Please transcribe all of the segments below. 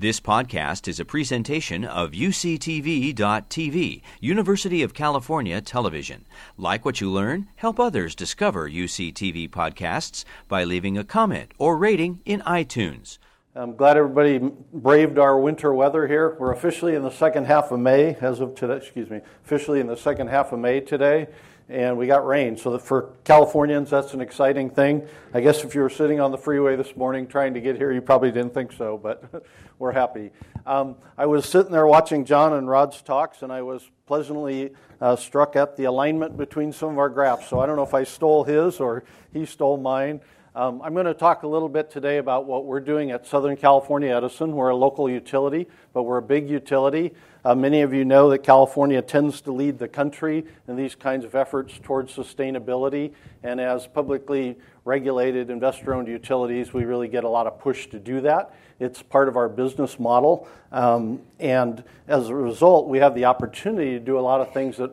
This podcast is a presentation of UCTV.tv, University of California Television. Like what you learn, help others discover UCTV podcasts by leaving a comment or rating in iTunes. I'm glad everybody braved our winter weather here. We're officially in the second half of May, as of today, excuse me, officially in the second half of May today and we got rain. So for Californians, that's an exciting thing. I guess if you were sitting on the freeway this morning trying to get here, you probably didn't think so, but we're happy. Um, I was sitting there watching John and Rod's talks, and I was pleasantly uh, struck at the alignment between some of our graphs. So I don't know if I stole his or he stole mine. Um, I'm going to talk a little bit today about what we're doing at Southern California Edison. We're a local utility, but we're a big utility. Uh, many of you know that California tends to lead the country in these kinds of efforts towards sustainability. And as publicly regulated investor owned utilities, we really get a lot of push to do that. It's part of our business model. Um, and as a result, we have the opportunity to do a lot of things that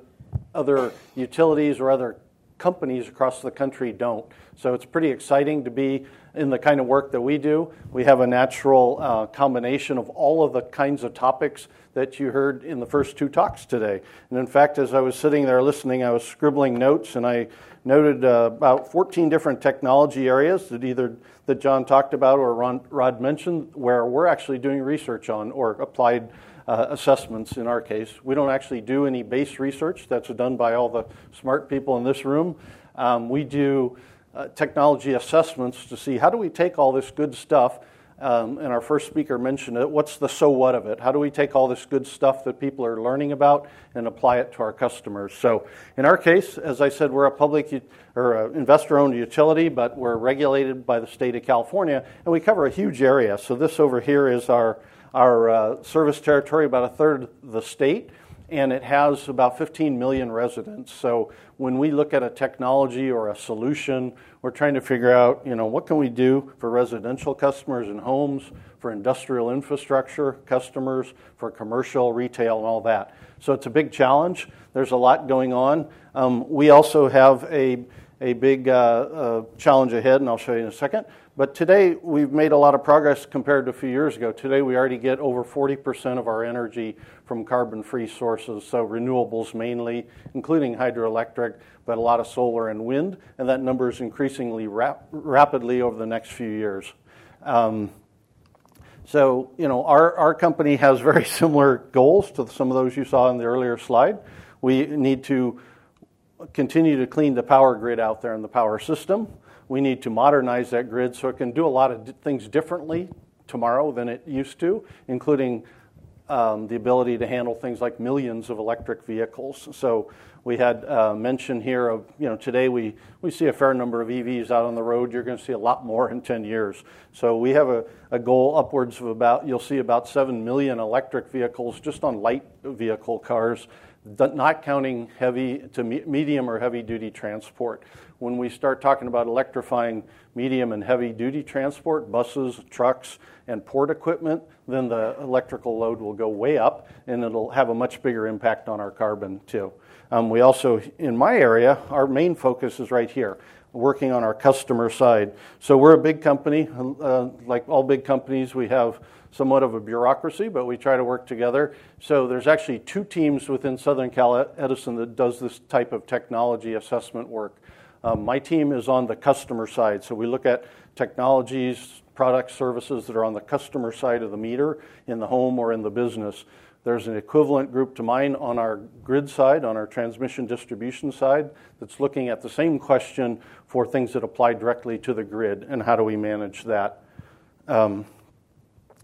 other utilities or other companies across the country don't. So it's pretty exciting to be in the kind of work that we do. We have a natural uh, combination of all of the kinds of topics that you heard in the first two talks today. And in fact, as I was sitting there listening, I was scribbling notes and I noted uh, about 14 different technology areas that either that John talked about or Ron, Rod mentioned where we're actually doing research on or applied uh, assessments in our case. We don't actually do any base research. That's done by all the smart people in this room. Um, we do uh, technology assessments to see how do we take all this good stuff. Um, and our first speaker mentioned it. What's the so what of it? How do we take all this good stuff that people are learning about and apply it to our customers? So, in our case, as I said, we're a public or investor owned utility, but we're regulated by the state of California, and we cover a huge area. So, this over here is our our uh, service territory, about a third of the state, and it has about 15 million residents. So when we look at a technology or a solution, we're trying to figure out, you know, what can we do for residential customers and homes, for industrial infrastructure customers, for commercial, retail, and all that. So it's a big challenge. There's a lot going on. Um, we also have a a big uh, uh, challenge ahead, and I'll show you in a second. But today, we've made a lot of progress compared to a few years ago. Today, we already get over 40% of our energy from carbon free sources, so renewables mainly, including hydroelectric, but a lot of solar and wind, and that number is increasingly rap- rapidly over the next few years. Um, so, you know, our, our company has very similar goals to some of those you saw in the earlier slide. We need to continue to clean the power grid out there in the power system. We need to modernize that grid so it can do a lot of things differently tomorrow than it used to, including um, the ability to handle things like millions of electric vehicles. So we had uh, mention here of, you know, today we, we see a fair number of EVs out on the road. You're going to see a lot more in 10 years. So we have a, a goal upwards of about, you'll see about 7 million electric vehicles just on light vehicle cars not counting heavy to medium or heavy duty transport. When we start talking about electrifying medium and heavy duty transport, buses, trucks, and port equipment, then the electrical load will go way up and it'll have a much bigger impact on our carbon too. Um, we also, in my area, our main focus is right here, working on our customer side. So we're a big company. Uh, like all big companies, we have somewhat of a bureaucracy, but we try to work together. So there's actually two teams within Southern Cal Edison that does this type of technology assessment work. Um, my team is on the customer side, so we look at technologies, products, services that are on the customer side of the meter in the home or in the business. There's an equivalent group to mine on our grid side, on our transmission distribution side, that's looking at the same question for things that apply directly to the grid and how do we manage that. Um,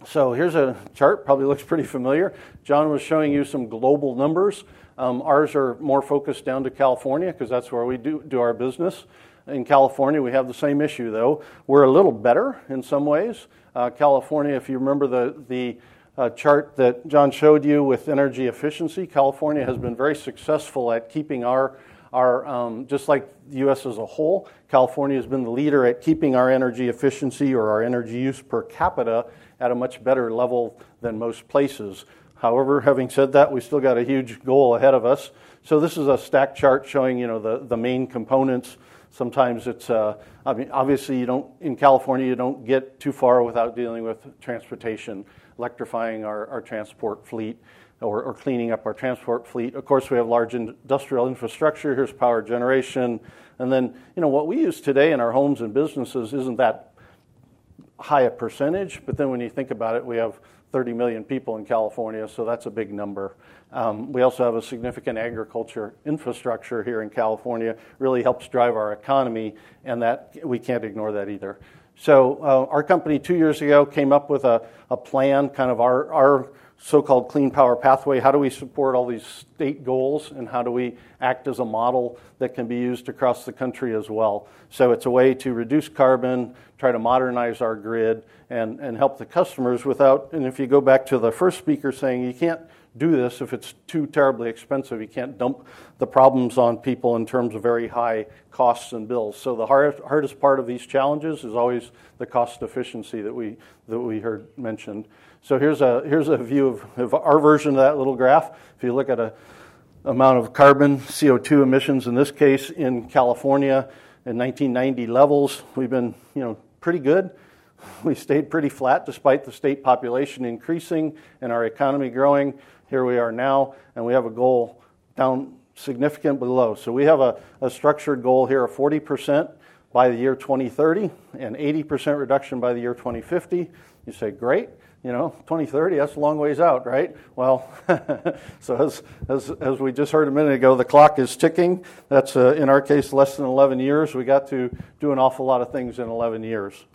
so here's a chart, probably looks pretty familiar. John was showing you some global numbers. Um, ours are more focused down to California because that's where we do, do our business. In California, we have the same issue though. We're a little better in some ways. Uh, California, if you remember the, the uh, chart that John showed you with energy efficiency, California has been very successful at keeping our our, um, just like the U.S. as a whole, California has been the leader at keeping our energy efficiency or our energy use per capita at a much better level than most places. However, having said that, we still got a huge goal ahead of us. So this is a stack chart showing, you know, the, the main components. Sometimes it's, uh, I mean, obviously you don't, in California, you don't get too far without dealing with transportation. electrifying our, our transport fleet or, or, cleaning up our transport fleet. Of course, we have large industrial infrastructure. Here's power generation. And then, you know, what we use today in our homes and businesses isn't that high a percentage, but then when you think about it, we have 30 million people in California, so that's a big number. Um, we also have a significant agriculture infrastructure here in California, really helps drive our economy, and that we can't ignore that either. So, uh, our company two years ago came up with a, a plan, kind of our, our so called clean power pathway. How do we support all these state goals, and how do we act as a model that can be used across the country as well? So, it's a way to reduce carbon, try to modernize our grid, and, and help the customers without. And if you go back to the first speaker saying you can't do this if it's too terribly expensive. You can't dump the problems on people in terms of very high costs and bills. So the hard, hardest part of these challenges is always the cost efficiency that we that we heard mentioned. So here's a, here's a view of, of our version of that little graph. If you look at a amount of carbon, CO2 emissions in this case in California in 1990 levels, we've been you know pretty good. We stayed pretty flat despite the state population increasing and our economy growing. Here we are now, and we have a goal down significantly below. So we have a, a structured goal here of 40% by the year 2030 and 80% reduction by the year 2050. You say, great you know, 2030, that's a long ways out, right? Well, so as, as, as we just heard a minute ago, the clock is ticking. That's, uh, in our case, less than 11 years. We got to do an awful lot of things in 11 years.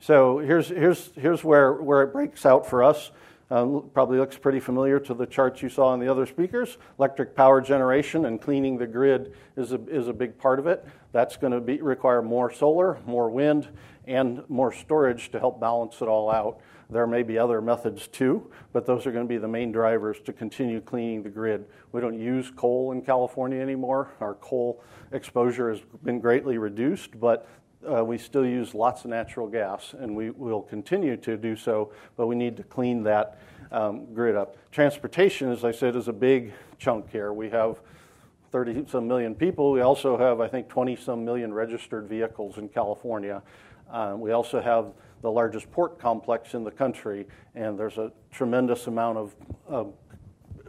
So here's, here's, here's where, where it breaks out for us. Um, probably looks pretty familiar to the charts you saw in the other speakers. Electric power generation and cleaning the grid is a, is a big part of it. That's going to require more solar, more wind, and more storage to help balance it all out. There may be other methods too, but those are going to be the main drivers to continue cleaning the grid. We don't use coal in California anymore. Our coal exposure has been greatly reduced, but uh, we still use lots of natural gas, and we will continue to do so, but we need to clean that um, grid up. Transportation, as I said, is a big chunk here. We have 30 some million people. We also have, I think, 20 some million registered vehicles in California. Uh, we also have the largest port complex in the country, and there's a tremendous amount of, of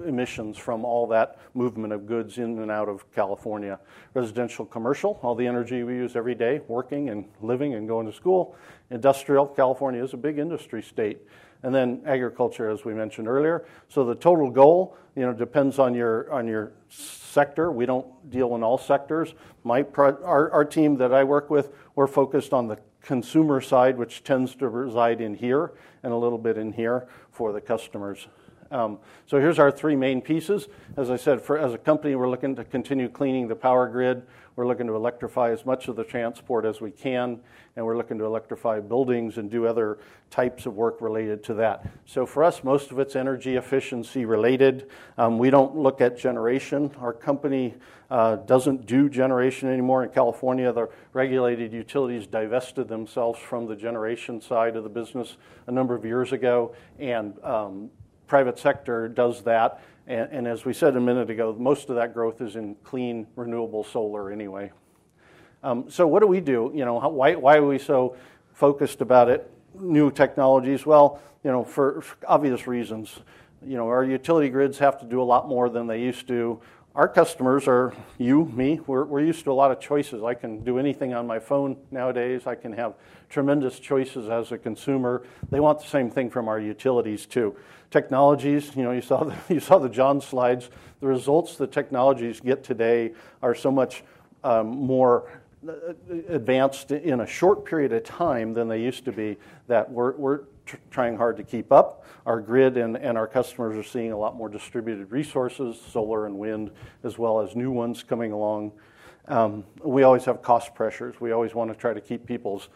emissions from all that movement of goods in and out of California. Residential, commercial, all the energy we use every day, working and living and going to school. Industrial, California is a big industry state. And then agriculture, as we mentioned earlier. So the total goal, you know, depends on your on your sector. We don't deal in all sectors. My our, our team that I work with, we're focused on the consumer side, which tends to reside in here and a little bit in here for the customers. Um, so here's our three main pieces. As I said, for, as a company, we're looking to continue cleaning the power grid. We're looking to electrify as much of the transport as we can, and we're looking to electrify buildings and do other types of work related to that. So for us, most of it's energy efficiency related. Um, we don't look at generation. Our company uh, doesn't do generation anymore in California. The regulated utilities divested themselves from the generation side of the business a number of years ago, and um, private sector does that and, and, as we said a minute ago, most of that growth is in clean, renewable solar anyway. Um, so, what do we do? You know, how, why, why are we so focused about it? New technologies? Well, you know, for, for obvious reasons. You know, our utility grids have to do a lot more than they used to our customers are you, me. We're, we're used to a lot of choices. I can do anything on my phone nowadays. I can have tremendous choices as a consumer. They want the same thing from our utilities too. Technologies, you know, you saw the, you saw the John slides. The results the technologies get today are so much um, more uh, advanced in a short period of time than they used to be that we're, we're tr- trying hard to keep up. Our grid and, and our customers are seeing a lot more distributed resources, solar and wind, as well as new ones coming along. Um, we always have cost pressures. We always want to try to keep people's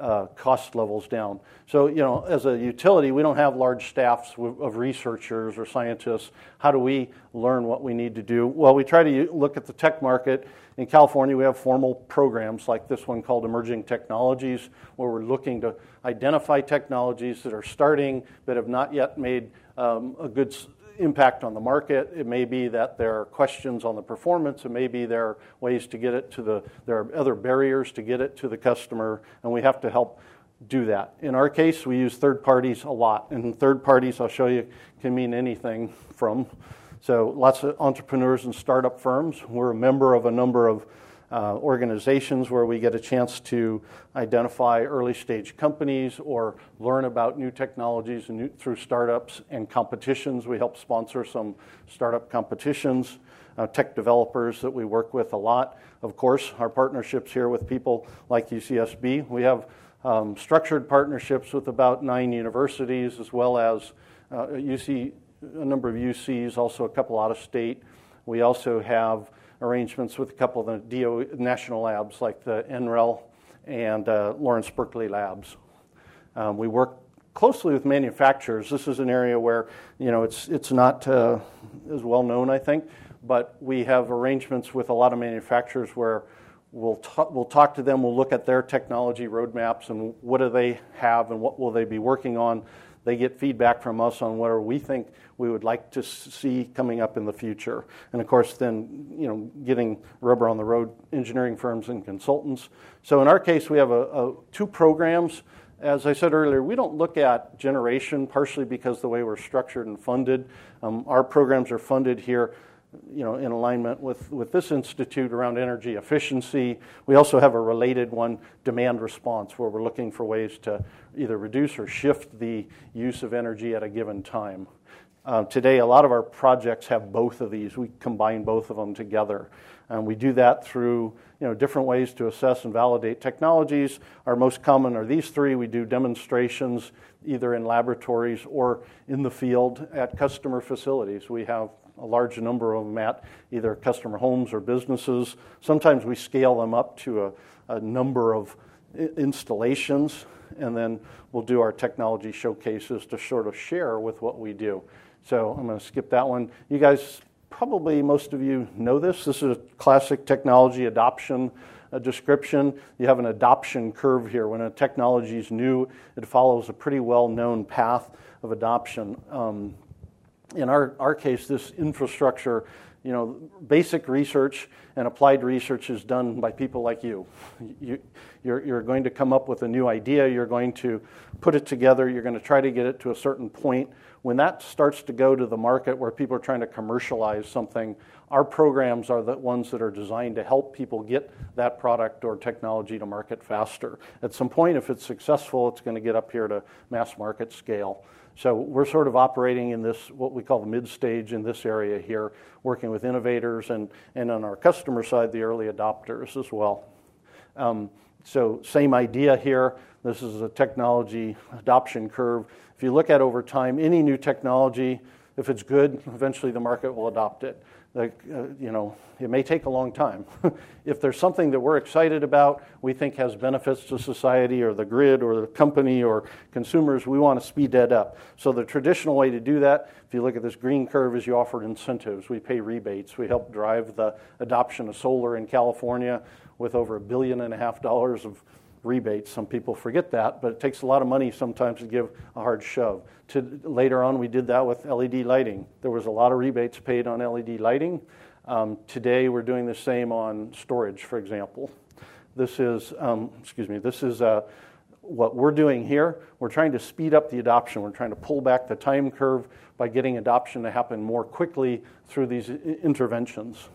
uh, cost levels down. So, you know, as a utility, we don't have large staffs of researchers or scientists. How do we learn what we need to do? Well, we try to look at the tech market. In California, we have formal programs like this one called Emerging Technologies, where we're looking to identify technologies that are starting but have not yet made um, a good impact on the market. It may be that there are questions on the performance. It may be there are ways to get it to the, there are other barriers to get it to the customer, and we have to help do that. In our case, we use third parties a lot. And third parties, I'll show you, can mean anything from. So lots of entrepreneurs and startup firms. We're a member of a number of uh, organizations where we get a chance to identify early stage companies or learn about new technologies new, through startups and competitions. We help sponsor some startup competitions. Uh, tech developers that we work with a lot. Of course, our partnerships here with people like UCSB. We have um, structured partnerships with about nine universities, as well as uh, UC, a number of UCs, also a couple out of state. We also have arrangements with a couple of the DOE national labs, like the NREL and uh, Lawrence Berkeley labs. Um, we work closely with manufacturers. This is an area where you know it's it's not uh, as well known, I think, but we have arrangements with a lot of manufacturers where We'll, we'll talk to them, we'll look at their technology roadmaps and what do they have and what will they be working on. They get feedback from us on what we think we would like to see coming up in the future. And of course, then, you know, getting rubber on the road engineering firms and consultants. So in our case, we have a, a two programs. As I said earlier, we don't look at generation partially because the way we're structured and funded. Um, our programs are funded here you know, in alignment with, with this institute around energy efficiency. We also have a related one, demand response, where we're looking for ways to either reduce or shift the use of energy at a given time. Uh, today, a lot of our projects have both of these. We combine both of them together. And we do that through you know, different ways to assess and validate technologies. Our most common are these three. We do demonstrations either in laboratories or in the field at customer facilities. We have a large number of them at either customer homes or businesses. Sometimes we scale them up to a, a number of installations, and then we'll do our technology showcases to sort of share with what we do. So I'm going to skip that one. You guys, probably most of you know this. This is a classic technology adoption uh, description. You have an adoption curve here. When a technology is new, it follows a pretty well known path of adoption. Um, in our, our case, this infrastructure, you know, basic research and applied research is done by people like you. you you're, you're going to come up with a new idea, you're going to put it together, you're going to try to get it to a certain point. When that starts to go to the market where people are trying to commercialize something, our programs are the ones that are designed to help people get that product or technology to market faster. At some point, if it's successful, it's going to get up here to mass market scale. So we're sort of operating in this, what we call the mid stage in this area here, working with innovators and, and on our customer side, the early adopters as well. Um, so, same idea here. This is a technology adoption curve. If you look at over time, any new technology, if it's good, eventually the market will adopt it uh, you know, it may take a long time. if there's something that we're excited about, we think has benefits to society or the grid or the company or consumers, we want to speed that up. So the traditional way to do that, if you look at this green curve, is you offer incentives. We pay rebates. We help drive the adoption of solar in California with over a billion and a half dollars of rebates. Some people forget that, but it takes a lot of money sometimes to give a hard shove. To, later on, we did that with LED lighting. There was a lot of rebates paid on LED lighting. Um, today, we're doing the same on storage, for example. This is, um, excuse me, this is uh, what we're doing here. We're trying to speed up the adoption. We're trying to pull back the time curve by getting adoption to happen more quickly through these interventions.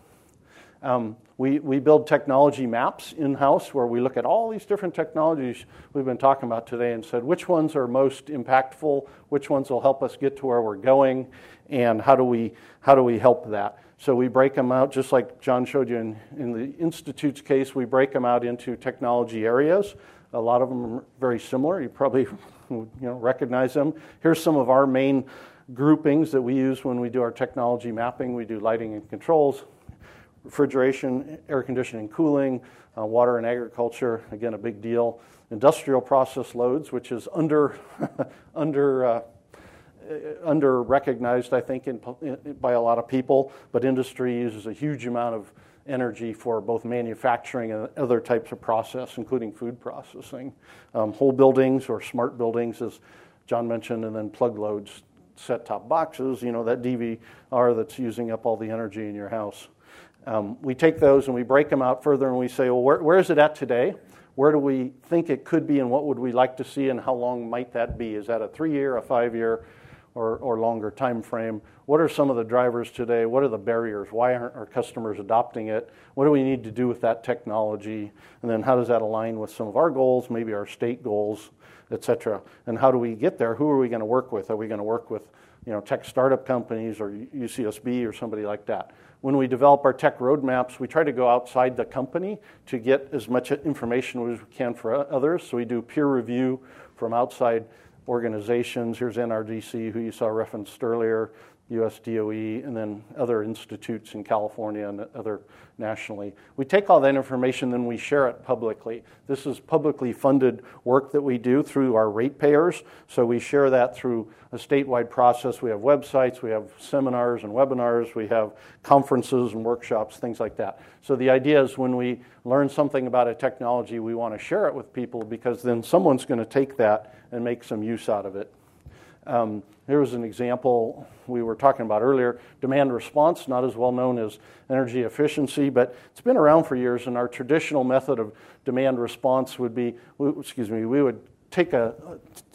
Um, we, we build technology maps in house where we look at all these different technologies we've been talking about today and said which ones are most impactful, which ones will help us get to where we're going, and how do we, how do we help that. So we break them out, just like John showed you in, in the Institute's case, we break them out into technology areas. A lot of them are very similar. You probably you know, recognize them. Here's some of our main groupings that we use when we do our technology mapping. We do lighting and controls, refrigeration, air conditioning, cooling, uh, water and agriculture, again, a big deal. Industrial process loads, which is under, under, uh, under recognized, I think, in, in, by a lot of people, but industry uses a huge amount of energy for both manufacturing and other types of process, including food processing. Um, whole buildings or smart buildings, as John mentioned, and then plug loads, set top boxes, you know, that DVR that's using up all the energy in your house. Um, we take those and we break them out further and we say, well, where, where is it at today? Where do we think it could be, and what would we like to see, and how long might that be? Is that a three year, a five year, or, or longer time frame? What are some of the drivers today? What are the barriers? Why aren't our customers adopting it? What do we need to do with that technology? And then how does that align with some of our goals, maybe our state goals, et cetera? And how do we get there? Who are we going to work with? Are we going to work with you know, tech startup companies or UCSB or somebody like that? When we develop our tech roadmaps, we try to go outside the company to get as much information as we can for others. So we do peer review from outside organizations. Here's NRDC, who you saw referenced earlier. US DOE, and then other institutes in California and other nationally. We take all that information, then we share it publicly. This is publicly funded work that we do through our ratepayers, so we share that through a statewide process. We have websites, we have seminars and webinars, we have conferences and workshops, things like that. So the idea is when we learn something about a technology, we want to share it with people because then someone's going to take that and make some use out of it. Um, here was an example we were talking about earlier demand response, not as well known as energy efficiency, but it's been around for years. And our traditional method of demand response would be excuse me, we would take a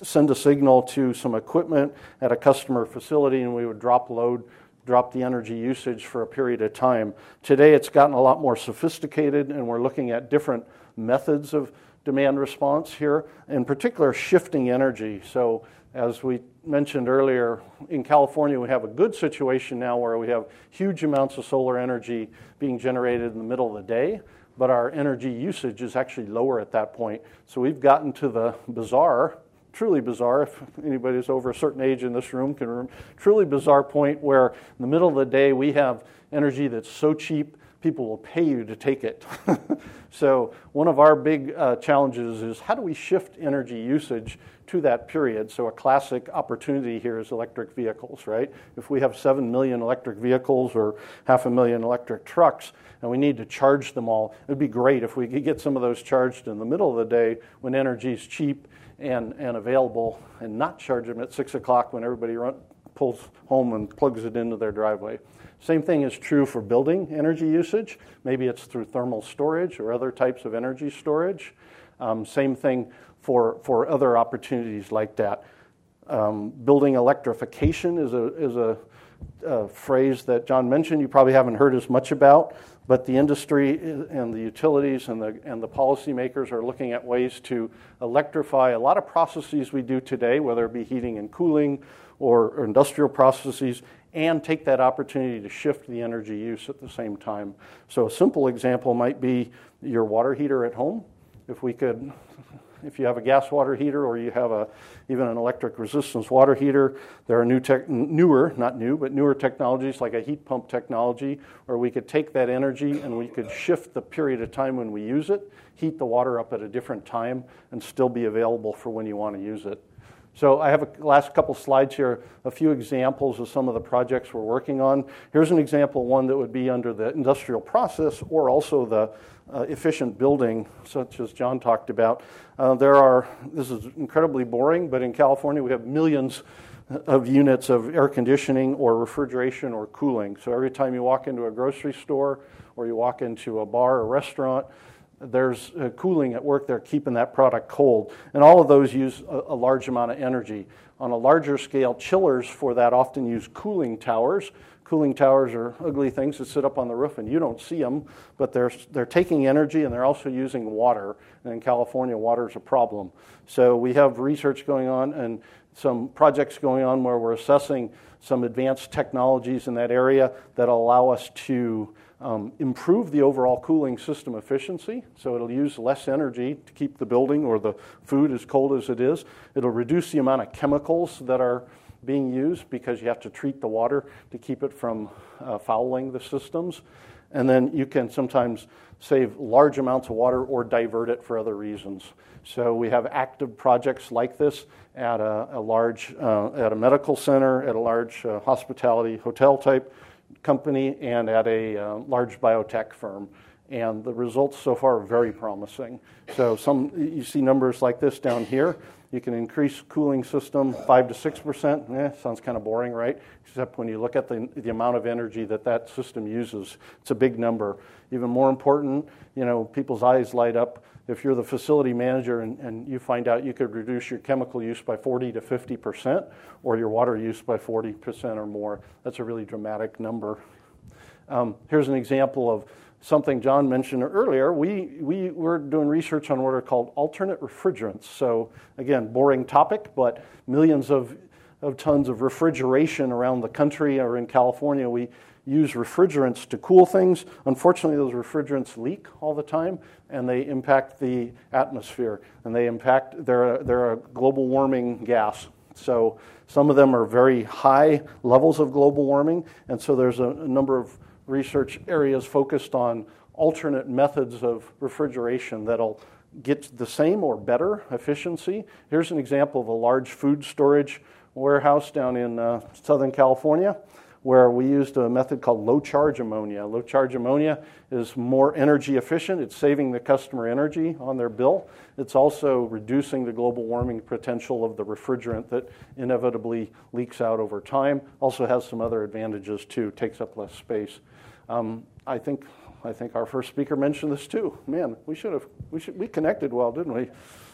send a signal to some equipment at a customer facility and we would drop load drop the energy usage for a period of time today it's gotten a lot more sophisticated and we're looking at different methods of demand response here in particular shifting energy so as we mentioned earlier, in California, we have a good situation now where we have huge amounts of solar energy being generated in the middle of the day, but our energy usage is actually lower at that point. So we've gotten to the bizarre, truly bizarre, if anybody's over a certain age in this room can remember, truly bizarre point where in the middle of the day we have energy that's so cheap people will pay you to take it. so, one of our big uh, challenges is how do we shift energy usage to that period? So, a classic opportunity here is electric vehicles, right? If we have 7 million electric vehicles or half a million electric trucks and we need to charge them all, it would be great if we could get some of those charged in the middle of the day when energy is cheap and, and available and not charge them at 6 o'clock when everybody run, pulls home and plugs it into their driveway. Same thing is true for building energy usage. Maybe it's through thermal storage or other types of energy storage. Um, same thing for, for other opportunities like that. Um, building electrification is a, is a, a phrase that John mentioned you probably haven't heard as much about, but the industry and the utilities and the, and the policymakers are looking at ways to electrify a lot of processes we do today, whether it be heating and cooling or, or industrial processes, and take that opportunity to shift the energy use at the same time. So, a simple example might be your water heater at home. If we could, if you have a gas water heater or you have a, even an electric resistance water heater, there are new tech, newer, not new, but newer technologies like a heat pump technology where we could take that energy and we could shift the period of time when we use it, heat the water up at a different time, and still be available for when you want to use it. So I have a last couple slides here, a few examples of some of the projects we're working on. Here's an example, one that would be under the industrial process or also the uh, efficient building, such as John talked about. Uh, there are, this is incredibly boring, but in California we have millions of units of air conditioning or refrigeration or cooling. So every time you walk into a grocery store or you walk into a bar or restaurant, there's uh, cooling at work there keeping that product cold. And all of those use a, a, large amount of energy. On a larger scale, chillers for that often use cooling towers. Cooling towers are ugly things that sit up on the roof and you don't see them, but they're, they're taking energy and they're also using water. And in California, water is a problem. So we have research going on and some projects going on where we're assessing some advanced technologies in that area that allow us to um, improve the overall cooling system efficiency, so it'll use less energy to keep the building or the food as cold as it is. It'll reduce the amount of chemicals that are being used because you have to treat the water to keep it from uh, fouling the systems. And then you can sometimes save large amounts of water or divert it for other reasons. So we have active projects like this at a, a large, uh, at a medical center, at a large uh, hospitality hotel type company and at a uh, large biotech firm. And the results so far are very promising. So some you see numbers like this down here. You can increase cooling system 5 to 6%. Eh, sounds kind of boring, right? Except when you look at the, the amount of energy that that system uses. It's a big number. Even more important, you know, people's eyes light up if you're the facility manager and, and you find out you could reduce your chemical use by 40 to 50% or your water use by 40% or more. That's a really dramatic number. Um, here's an example of something John mentioned earlier, we, we were doing research on what are called alternate refrigerants. So, again, boring topic, but millions of, of tons of refrigeration around the country or in California. We use refrigerants to cool things. Unfortunately, those refrigerants leak all the time and they impact the atmosphere and they impact, they're a, they're a global warming gas. So, some of them are very high levels of global warming, and so there's a, a number of research areas focused on alternate methods of refrigeration that'll get the same or better efficiency. Here's an example of a large food storage warehouse down in uh, Southern California where we used a method called low charge ammonia. Low charge ammonia is more energy efficient, it's saving the customer energy on their bill. It's also reducing the global warming potential of the refrigerant that inevitably leaks out over time. Also has some other advantages too, takes up less space. Um, I think I think our first speaker mentioned this too. Man, we should have we should we connected well, didn't we?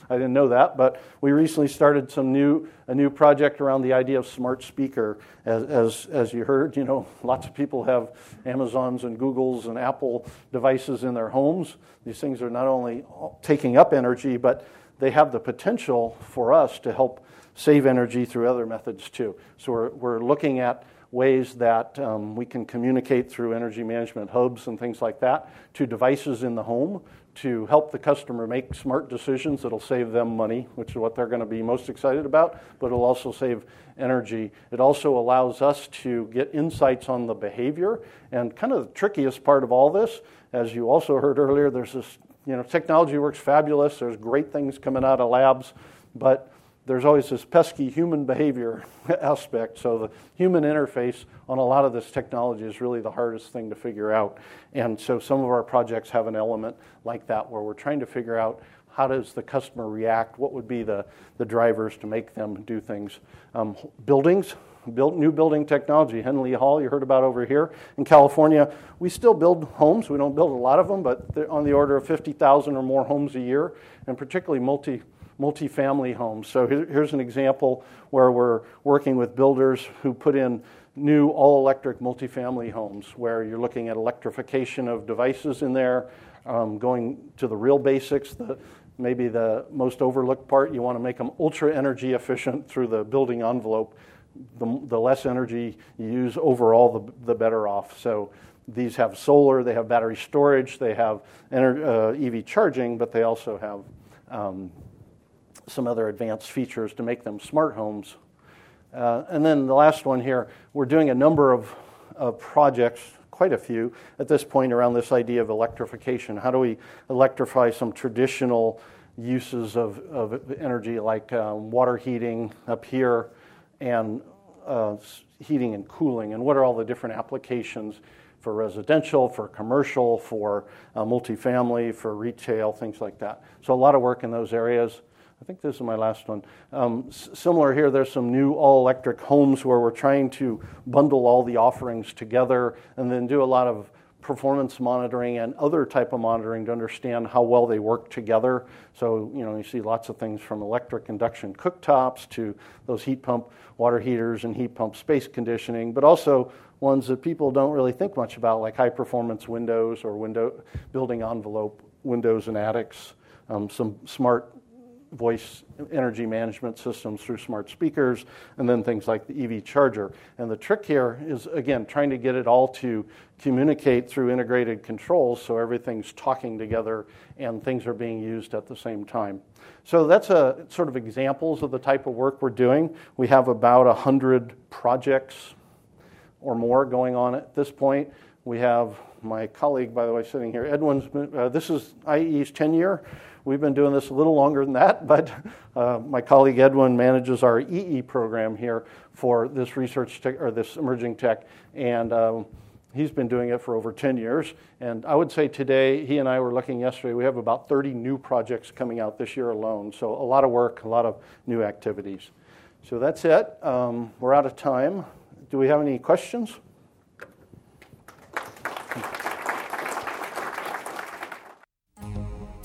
I didn't know that, but we recently started some new a new project around the idea of smart speaker. As as as you heard, you know, lots of people have Amazons and Googles and Apple devices in their homes. These things are not only taking up energy, but they have the potential for us to help save energy through other methods too. So we're we're looking at ways that um, we can communicate through energy management hubs and things like that to devices in the home to help the customer make smart decisions that'll save them money, which is what they're going to be most excited about, but it'll also save energy. It also allows us to get insights on the behavior. And kind of the trickiest part of all this, as you also heard earlier, there's this, you know, technology works fabulous, there's great things coming out of labs, but there's always this pesky human behavior aspect. So the human interface on a lot of this technology is really the hardest thing to figure out. And so some of our projects have an element like that where we're trying to figure out how does the customer react, what would be the, the drivers to make them do things. Um, buildings, built new building technology. Henley Hall, you heard about over here in California. We still build homes. We don't build a lot of them, but on the order of 50,000 or more homes a year, and particularly multi multifamily homes. So here's an example where we're working with builders who put in new all electric multifamily homes where you're looking at electrification of devices in there, um, going to the real basics, the, maybe the most overlooked part. You want to make them ultra energy efficient through the building envelope. The, the less energy you use overall, the, the better off. So these have solar, they have battery storage, they have uh, EV charging, but they also have um, some other advanced features to make them smart homes. Uh, and then the last one here, we're doing a number of, of projects, quite a few, at this point around this idea of electrification. How do we electrify some traditional uses of, of energy like um, water heating up here and uh, heating and cooling? And what are all the different applications? for residential, for commercial, for uh, multifamily, for retail, things like that. So, a lot of work in those areas. I think this is my last one. Um, s- similar here, there's some new all electric homes where we're trying to bundle all the offerings together and then do a lot of performance monitoring and other type of monitoring to understand how well they work together. So, you know, you see lots of things from electric induction cooktops to those heat pump water heaters and heat pump space conditioning, but also ones that people don't really think much about, like high performance windows or window building envelope windows and attics, um, some smart voice energy management systems through smart speakers, and then things like the EV charger. And the trick here is, again, trying to get it all to communicate through integrated controls so everything's talking together and things are being used at the same time. So that's a sort of examples of the type of work we're doing. We have about 100 projects or more going on at this point. We have my colleague, by the way, sitting here, Edwin's, uh, this is IE's 10 year We've been doing this a little longer than that, but uh, my colleague Edwin manages our EE program here for this research tech, or this emerging tech, and um, he's been doing it for over 10 years. And I would say today, he and I were looking yesterday, we have about 30 new projects coming out this year alone. So a lot of work, a lot of new activities. So that's it. Um, we're out of time. Do we have any questions?